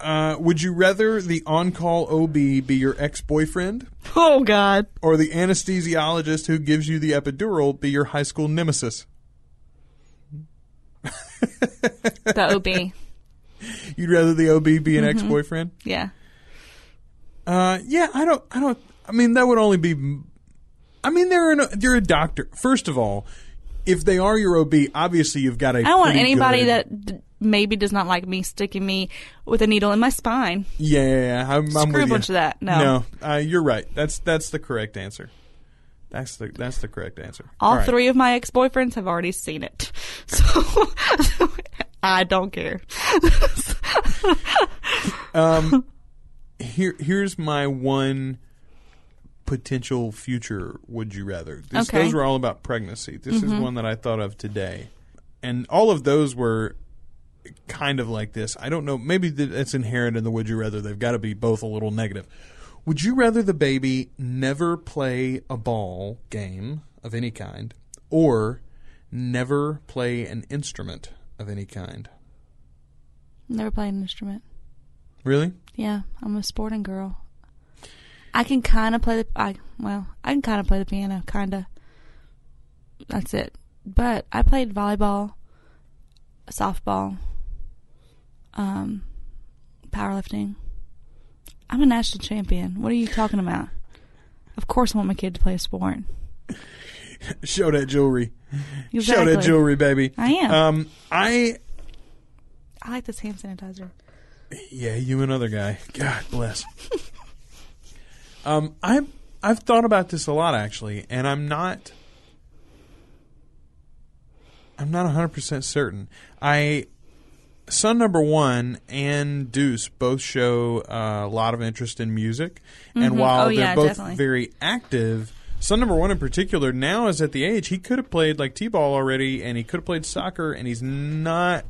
uh, would you rather the on-call OB be your ex-boyfriend, Oh God. or the anesthesiologist who gives you the epidural be your high school nemesis? The OB. You'd rather the OB be an Mhm. ex-boyfriend? Yeah. Uh, yeah, I don't, I don't. I mean, that would only be. I mean, they're an, they're a doctor. First of all, if they are your OB, obviously you've got a. I don't want anybody good- that d- maybe does not like me sticking me with a needle in my spine. Yeah, yeah, yeah, I'm, I'm Screw with a you. bunch of that. No. no, uh, you're right. That's that's the correct answer. That's the that's the correct answer. All right. three of my ex boyfriends have already seen it, so I don't care. Um, here here's my one potential future. Would you rather? This, Okay. Those were all about pregnancy. This is Mhm. one that I thought of today, and all of those were kind of like this. I don't know. Maybe that's inherent in the would you rather. They've got to be both a little negative. Would you rather the baby never play a ball game of any kind, or never play an instrument of any kind? Never play an instrument. Really? Yeah, I'm a sporting girl. I can kind of play the I well, I can kind of play the piano, kind of. That's it. But I played volleyball, softball, um, powerlifting. I'm a national champion. What are you talking about? Of course, I want my kid to play a sport. Show that jewelry. Show that jewelry, baby. I am. Um, I I like this hand sanitizer. yeah, you another guy. God bless. um, I I've thought about this a lot actually, and I'm not. I'm not 100 percent certain. I son number one and Deuce both show uh, a lot of interest in music, and Mhm. while Oh, they're yeah, both definitely. very active. Son number one in particular now is at the age he could have played like t-ball already, and he could have played soccer, and he's not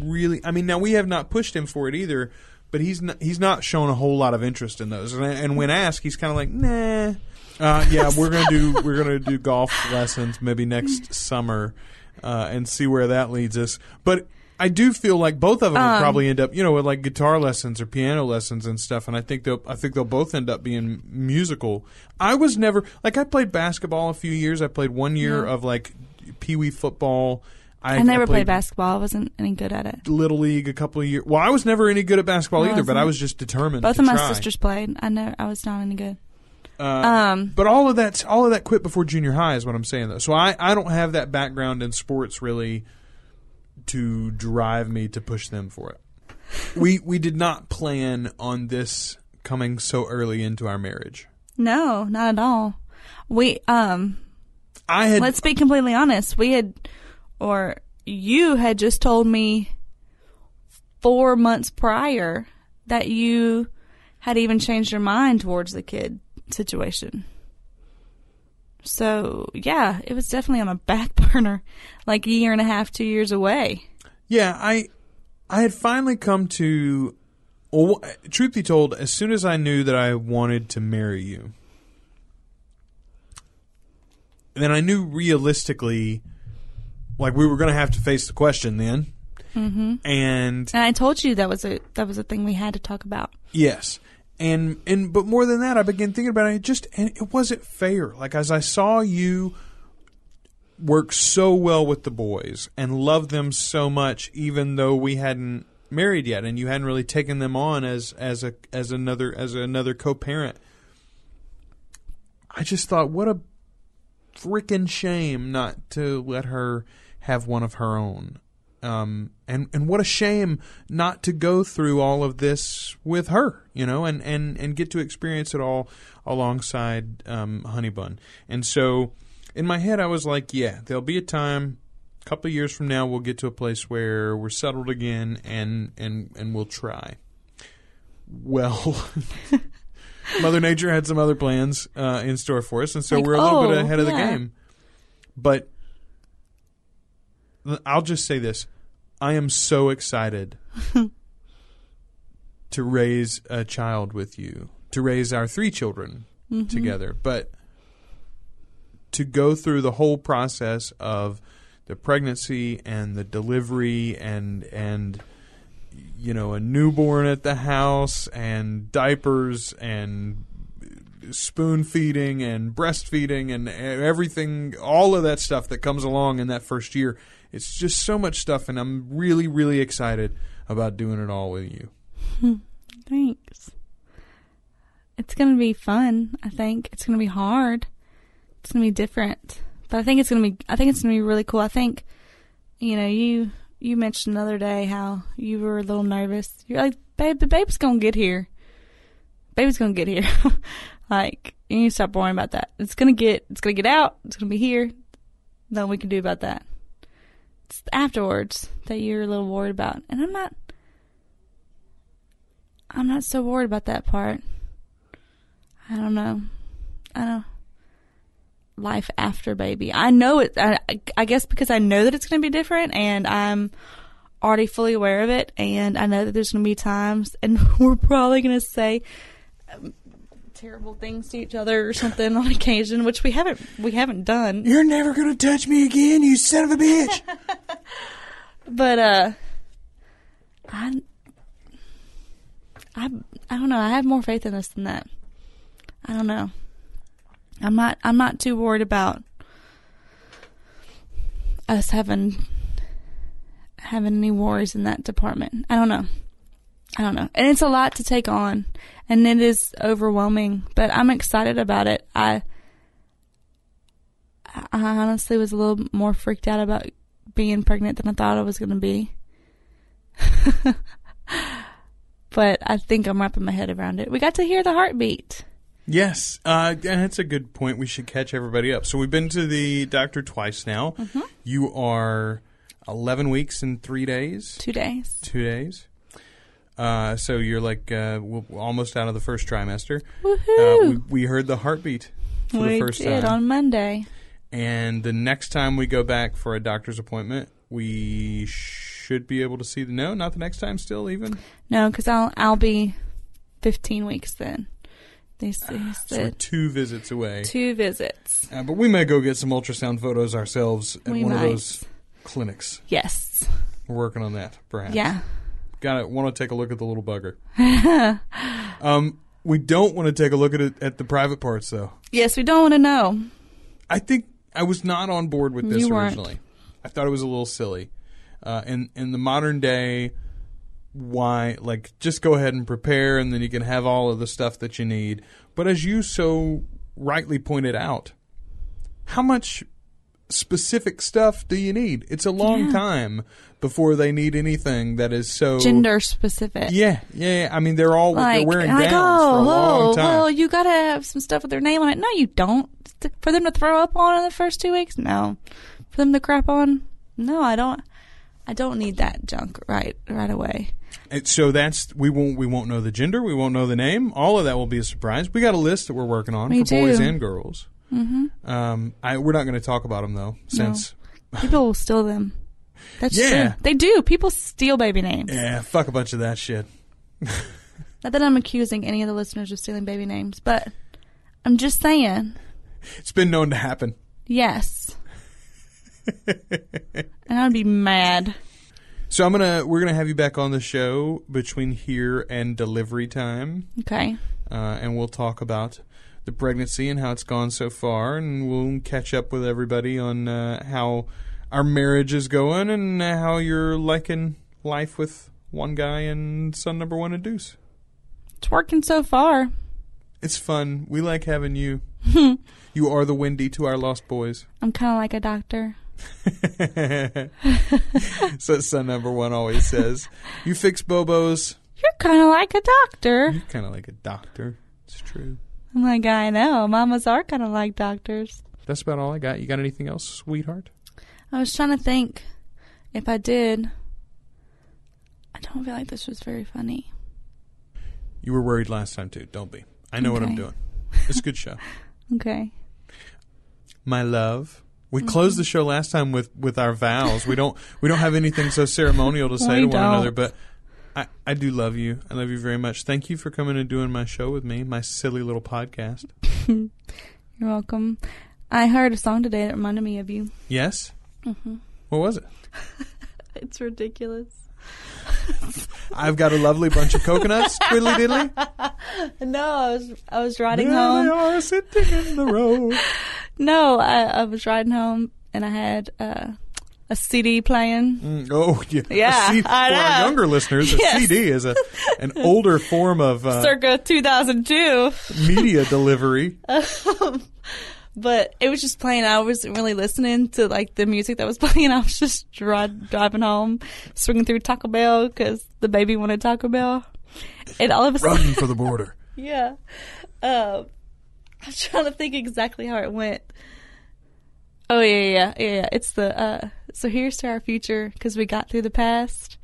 really. I mean, now we have not pushed him for it either, but he's not, he's not shown a whole lot of interest in those. And, and when asked, he's kind of like, nah. Uh, yeah, we're gonna do we're gonna do golf lessons maybe next summer, uh, and see where that leads us. But I do feel like both of them will Um, probably end up, you know, with like guitar lessons or piano lessons and stuff. And I think they'll I think they'll both end up being musical. I was never like I played basketball a few years. I played one year Yeah. of like pee wee football. I, never played basketball. I wasn't any good at it. Little League a couple of years. Well, I was never any good at basketball I either, but I wasn't. just determined. Both of my try. sisters played. I never. I was not any good. Uh, Um, but all of that, all of that quit before junior high is what I'm saying though. So I, I don't have that background in sports really to drive me to push them for it. we we did not plan on this coming so early into our marriage. No, not at all. We um I had let's be completely honest. We had or you had just told me 4 months prior that you had even changed your mind towards the kid situation. So, yeah, it was definitely on a back burner like a year and a half, 2 years away. Yeah, I I had finally come to truth be told, as soon as I knew that I wanted to marry you, then I knew realistically, like we were going to have to face the question then. Mm-hmm. And And I told you that was a that was a thing we had to talk about. Yes. And and but more than that, I began thinking about it. it Just and it wasn't fair. Like as I saw you work so well with the boys and love them so much, even though we hadn't married yet, and you hadn't really taken them on as as a as another as another co-parent. I just thought, what a freaking shame not to let her have one of her own. Um, and and what a shame not to go through all of this with her, you know, and and and get to experience it all alongside um, Honeybun. And so, in my head, I was like, yeah, there'll be a time, a couple of years from now, we'll get to a place where we're settled again, and and and we'll try. Well. Mother Nature had some other plans uh, in store for us, and so Like, we're a little bit oh, ahead of the game. But I'll just say this: I am so excited to raise a child with you, to raise our three children Mhm. together. But to go through the whole process of the pregnancy and the delivery and and you know a newborn at the house and diapers and spoon feeding and breastfeeding and everything all of that stuff that comes along in that first year it's just so much stuff and I'm really really excited about doing it all with you. Thanks. It's gonna be fun. I think it's gonna be hard. It's gonna be different, but I think it's gonna be. I think it's gonna be really cool. I think, you know, you you mentioned the other day how you were a little nervous. You're like, babe, the baby's gonna get here. Baby's gonna get here. like, you need to stop worrying about that. It's gonna get. It's gonna get out. It's gonna be here. Nothing we can do about that. Afterwards that you're a little worried about, and I'm not. I'm not so worried about that part. I don't know. I don't. Life after baby. I know it. I, I guess because I know that it's going to be different, and I'm already fully aware of it, and I know that there's going to be times, and we're probably going to say terrible things to each other or something on occasion, which we haven't we haven't done. You're never gonna touch me again, you son of a bitch. But uh, I, I, I don't know. I have more faith in this than that. I don't know. I'm not. I'm not too worried about us having having any worries in that department. I don't know. I don't know. And it's a lot to take on, and it is overwhelming. But I'm excited about it. I. I honestly was a little more freaked out about being pregnant than I thought I was going to be. but I think I'm wrapping my head around it. We got to hear the heartbeat. Yes, uh, and that's a good point. We should catch everybody up. So we've been to the doctor twice now. Mhm. You are eleven weeks and three days. Two days. Two days. Uh, so you're like uh, almost out of the first trimester. Uh, we, we heard the heartbeat for we the first did time. on Monday. And the next time we go back for a doctor's appointment, we should be able to see the no, not the next time. Still, even No, because I'll I'll be 15 weeks then. They, s- they so two visits away. two visits. Uh, but we may go get some ultrasound photos ourselves at We one might. of those clinics. Yes. We're working on that, perhaps. Yeah. Got to want to take a look at the little bugger. um, we don't want to take a look at it at the private parts, though. Yes, we don't want to know. I think I was not on board with this originally. I thought it was a little silly. Uh, in in the modern day, why like just go ahead and prepare, and then you can have all of the stuff that you need. But as you so rightly pointed out, how much specific stuff do you need? It's a long Yeah. time before they need anything that is so Gender specific. Yeah, yeah. I mean, they're all they're Like, wearing like gowns oh, for a long oh, time. well, you gotta have some stuff with their name on it. No, you don't. For them to throw up on in the first two weeks, no. For them to crap on, no, I don't. I don't need that junk right right away. And so that's we won't we won't know the gender, we won't know the name. All of that will be a surprise. We got a list that we're working on We for boys and girls. Hmm Um, I, we're not going to talk about them though, since People will steal them. That's Yeah. true. They do. People steal baby names. yeah, fuck a bunch of that shit. Not that I'm accusing any of the listeners of stealing baby names, but I'm just saying, It's been known to happen. yes. and I'd be mad. So I'm gonna we're gonna have you back on the show between here and delivery time, Okay. uh, and we'll talk about the pregnancy and how it's gone so far, and we'll catch up with everybody on uh, how our marriage is going and uh, how you're liking life with one guy and son number one and Deuce. It's working so far. It's fun. We like having you. you are the Wendy to our lost boys. I'm kind of like a doctor. so son number one always says, "You fix Bobos." You're kind of like a doctor. You're kind of like a doctor. It's true. I'm like, I know. Mamas are kind of like doctors. That's about all I got. You got anything else, sweetheart? I was trying to think if I did. I don't feel like this was very funny. You were worried last time too. Don't be. I know what I'm doing. It's a good show. Okay. My love. We Mm-hmm. closed the show last time with, with our vows. We don't we don't have anything so ceremonial to say We to one another, don't. but I, I do love you. I love you very much. Thank you for coming and doing my show with me, my silly little podcast. You're welcome. I heard a song today that reminded me of you. Yes? hmm What was it? It's ridiculous. I've got a lovely bunch of coconuts, twiddly diddly. No, I was I was riding There home. they are sitting in the road. No, I, I was riding home and I had uh, a CD playing. Mm, oh, yeah. Yeah, A C- I for our younger listeners, a Yes. CD is a an older form of uh, Circa 2002. media delivery. but it was just playing. I wasn't really listening to like the music that was playing. I was just dri- driving home, swinging through Taco Bell because the baby wanted Taco Bell, and all of a sudden, Running for the border. yeah. Um, I'm trying to think exactly how it went. Oh yeah, yeah, yeah. yeah. It's the uh, so here's to our future because we got through the past.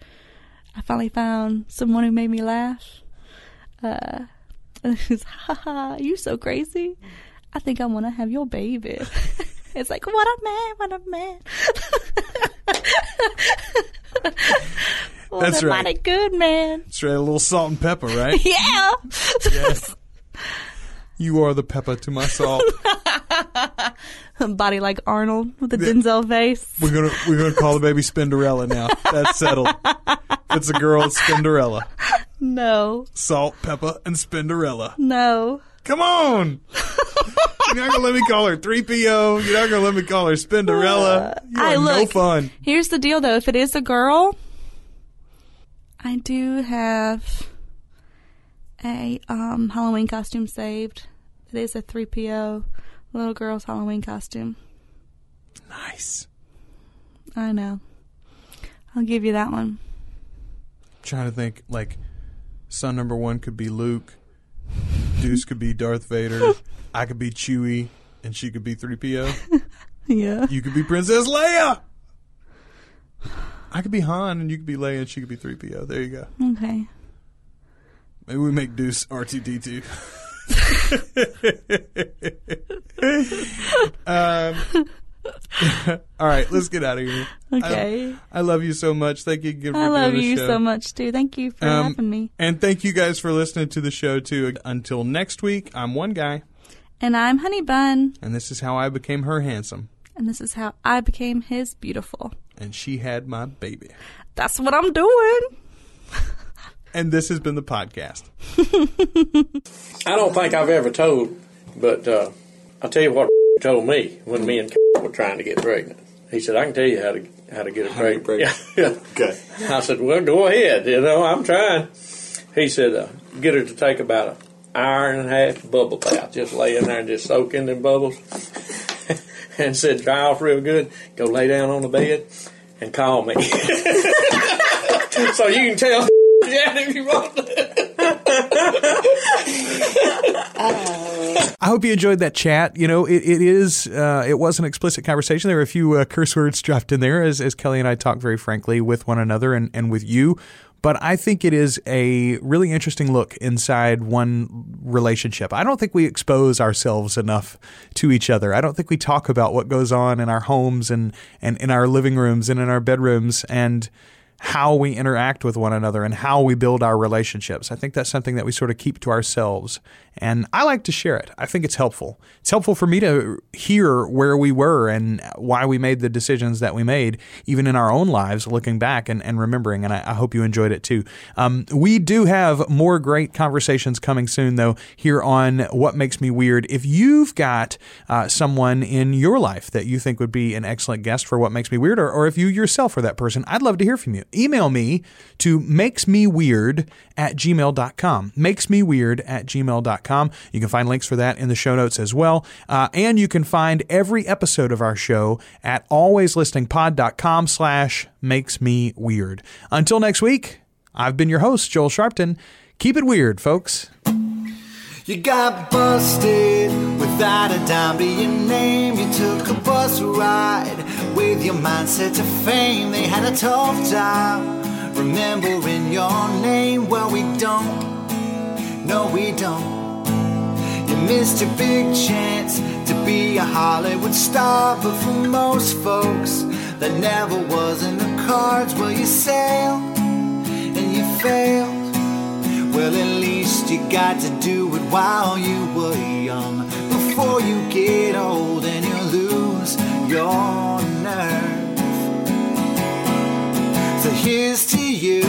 I finally found someone who made me laugh. Uh, and it ha ha, you so crazy. I think I want to have your baby. it's like what a man, what a man. That's right. mighty good man. Straight a little salt and pepper, right? Yeah. yes. You are the pepper to my salt. Body like Arnold with the Denzel face. We're gonna we're gonna call the baby Spinderella now. That's settled. It's a girl, it's Spinderella. No, Salt, pepper, and Spinderella. no. Come on! You're not gonna let me call her 3PO. You're not gonna let me call her Spinderella. You I are no look. fun. Here's the deal, though. If it is a girl, I do have a um, Halloween costume saved. It is a three PO little girl's Halloween costume. Nice. I know. I'll give you that one. I'm trying to think like son number one could be Luke, Deuce could be Darth Vader, I could be Chewie, and she could be 3PO. Yeah. You could be Princess Leia. I could be Han, and you could be Leia, and she could be 3PO. There you go. Okay. Maybe we make Deuce R2D2. um, all right, let's get out of here. Okay. I, I love you so much. Thank you again I love you show. so much, too. Thank you for Um, having me. And thank you guys for listening to the show, too. Until next week, I'm one guy, And I'm Honey Bun, and this is how I became her handsome. and this is how I became his beautiful. And she had my baby. That's what I'm doing. And this has been the podcast. I don't think I've ever told, but uh, I'll tell you what told me when me and were trying to get pregnant. He said, "I can tell you how to how to get a pregnant." Yeah, yeah. Okay. I said, "Well, go ahead. You know, I'm trying." He said, uh, "Get her to take about an hour and a half bubble bath, just lay in there and just soak in them bubbles." and said, "Dry off real good. Go lay down on the bed and call me." so you can tell. I hope you enjoyed that chat. You know, it, it is uh, it was an explicit conversation. There were a few uh, curse words dropped in there as, as Kelly and I talk very frankly with one another and, and with you. But I think it is a really interesting look inside one relationship. I don't think we expose ourselves enough to each other. I don't think we talk about what goes on in our homes and, and in our living rooms and in our bedrooms. And how we interact with one another and how we build our relationships. I think that's something that we sort of keep to ourselves. And I like to share it. I think it's helpful. It's helpful for me to hear where we were and why we made the decisions that we made, even in our own lives, looking back and, and remembering. And I, I hope you enjoyed it too. Um, we do have more great conversations coming soon, though, here on What Makes Me Weird. If you've got uh, someone in your life that you think would be an excellent guest for What Makes Me Weird, or, or if you yourself are that person, I'd love to hear from you. Email me to makesmeweird at gmail.com. Makesmeweird at gmail.com. You can find links for that in the show notes as well. Uh, and you can find every episode of our show at alwayslisteningpod.com slash makes me weird. Until next week, I've been your host, Joel Sharpton. Keep it weird, folks. You got busted without a dime to your name. You took a bus ride with your mindset to fame. They had a tough time remembering your name. Well, we don't. No, we don't. You missed your big chance to be a Hollywood star, but for most folks, that never was in the cards. Well, you sailed and you failed. Well, at least you got to do it while you were young. Before you get old and you lose your nerve. So here's to you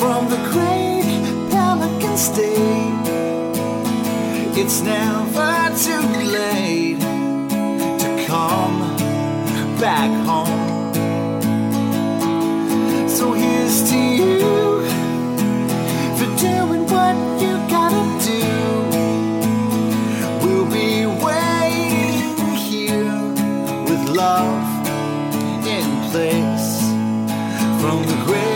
from the great Pelican State. It's never too late to come back home. So here's to you love in place from the great,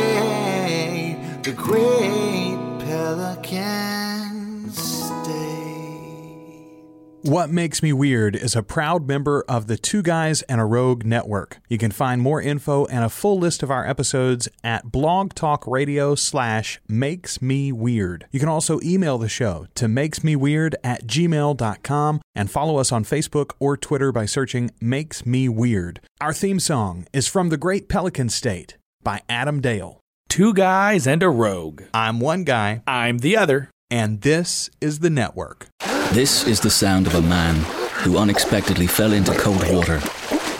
What Makes Me Weird is a proud member of the Two Guys and a Rogue network. You can find more info and a full list of our episodes at Blog Talk Radio slash Makes Me Weird. You can also email the show to makesmeweird at gmail.com and follow us on Facebook or Twitter by searching Makes Me Weird. Our theme song is from the Great Pelican State by Adam Dale. Two guys and a rogue. I'm one guy. I'm the other. And this is the network. This is the sound of a man who unexpectedly fell into cold water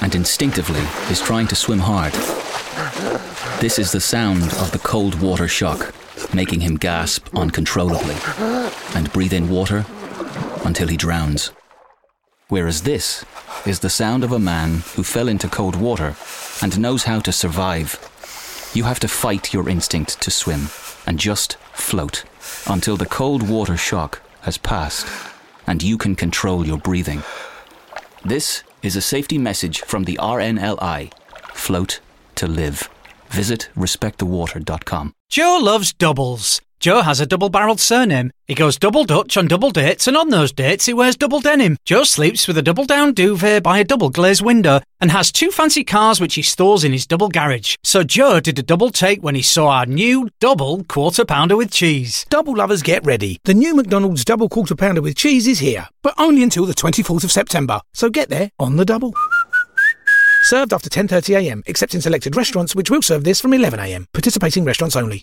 and instinctively is trying to swim hard. This is the sound of the cold water shock, making him gasp uncontrollably and breathe in water until he drowns. Whereas this is the sound of a man who fell into cold water and knows how to survive. You have to fight your instinct to swim and just float until the cold water shock has passed and you can control your breathing. This is a safety message from the RNLI Float to Live. Visit respectthewater.com. Joe loves doubles. Joe has a double barreled surname. He goes double Dutch on double dates, and on those dates, he wears double denim. Joe sleeps with a double down duvet by a double glazed window and has two fancy cars which he stores in his double garage. So Joe did a double take when he saw our new double quarter pounder with cheese. Double lovers get ready. The new McDonald's double quarter pounder with cheese is here, but only until the 24th of September. So get there on the double. Served after 10:30 a.m. except in selected restaurants which will serve this from 11 a.m. Participating restaurants only.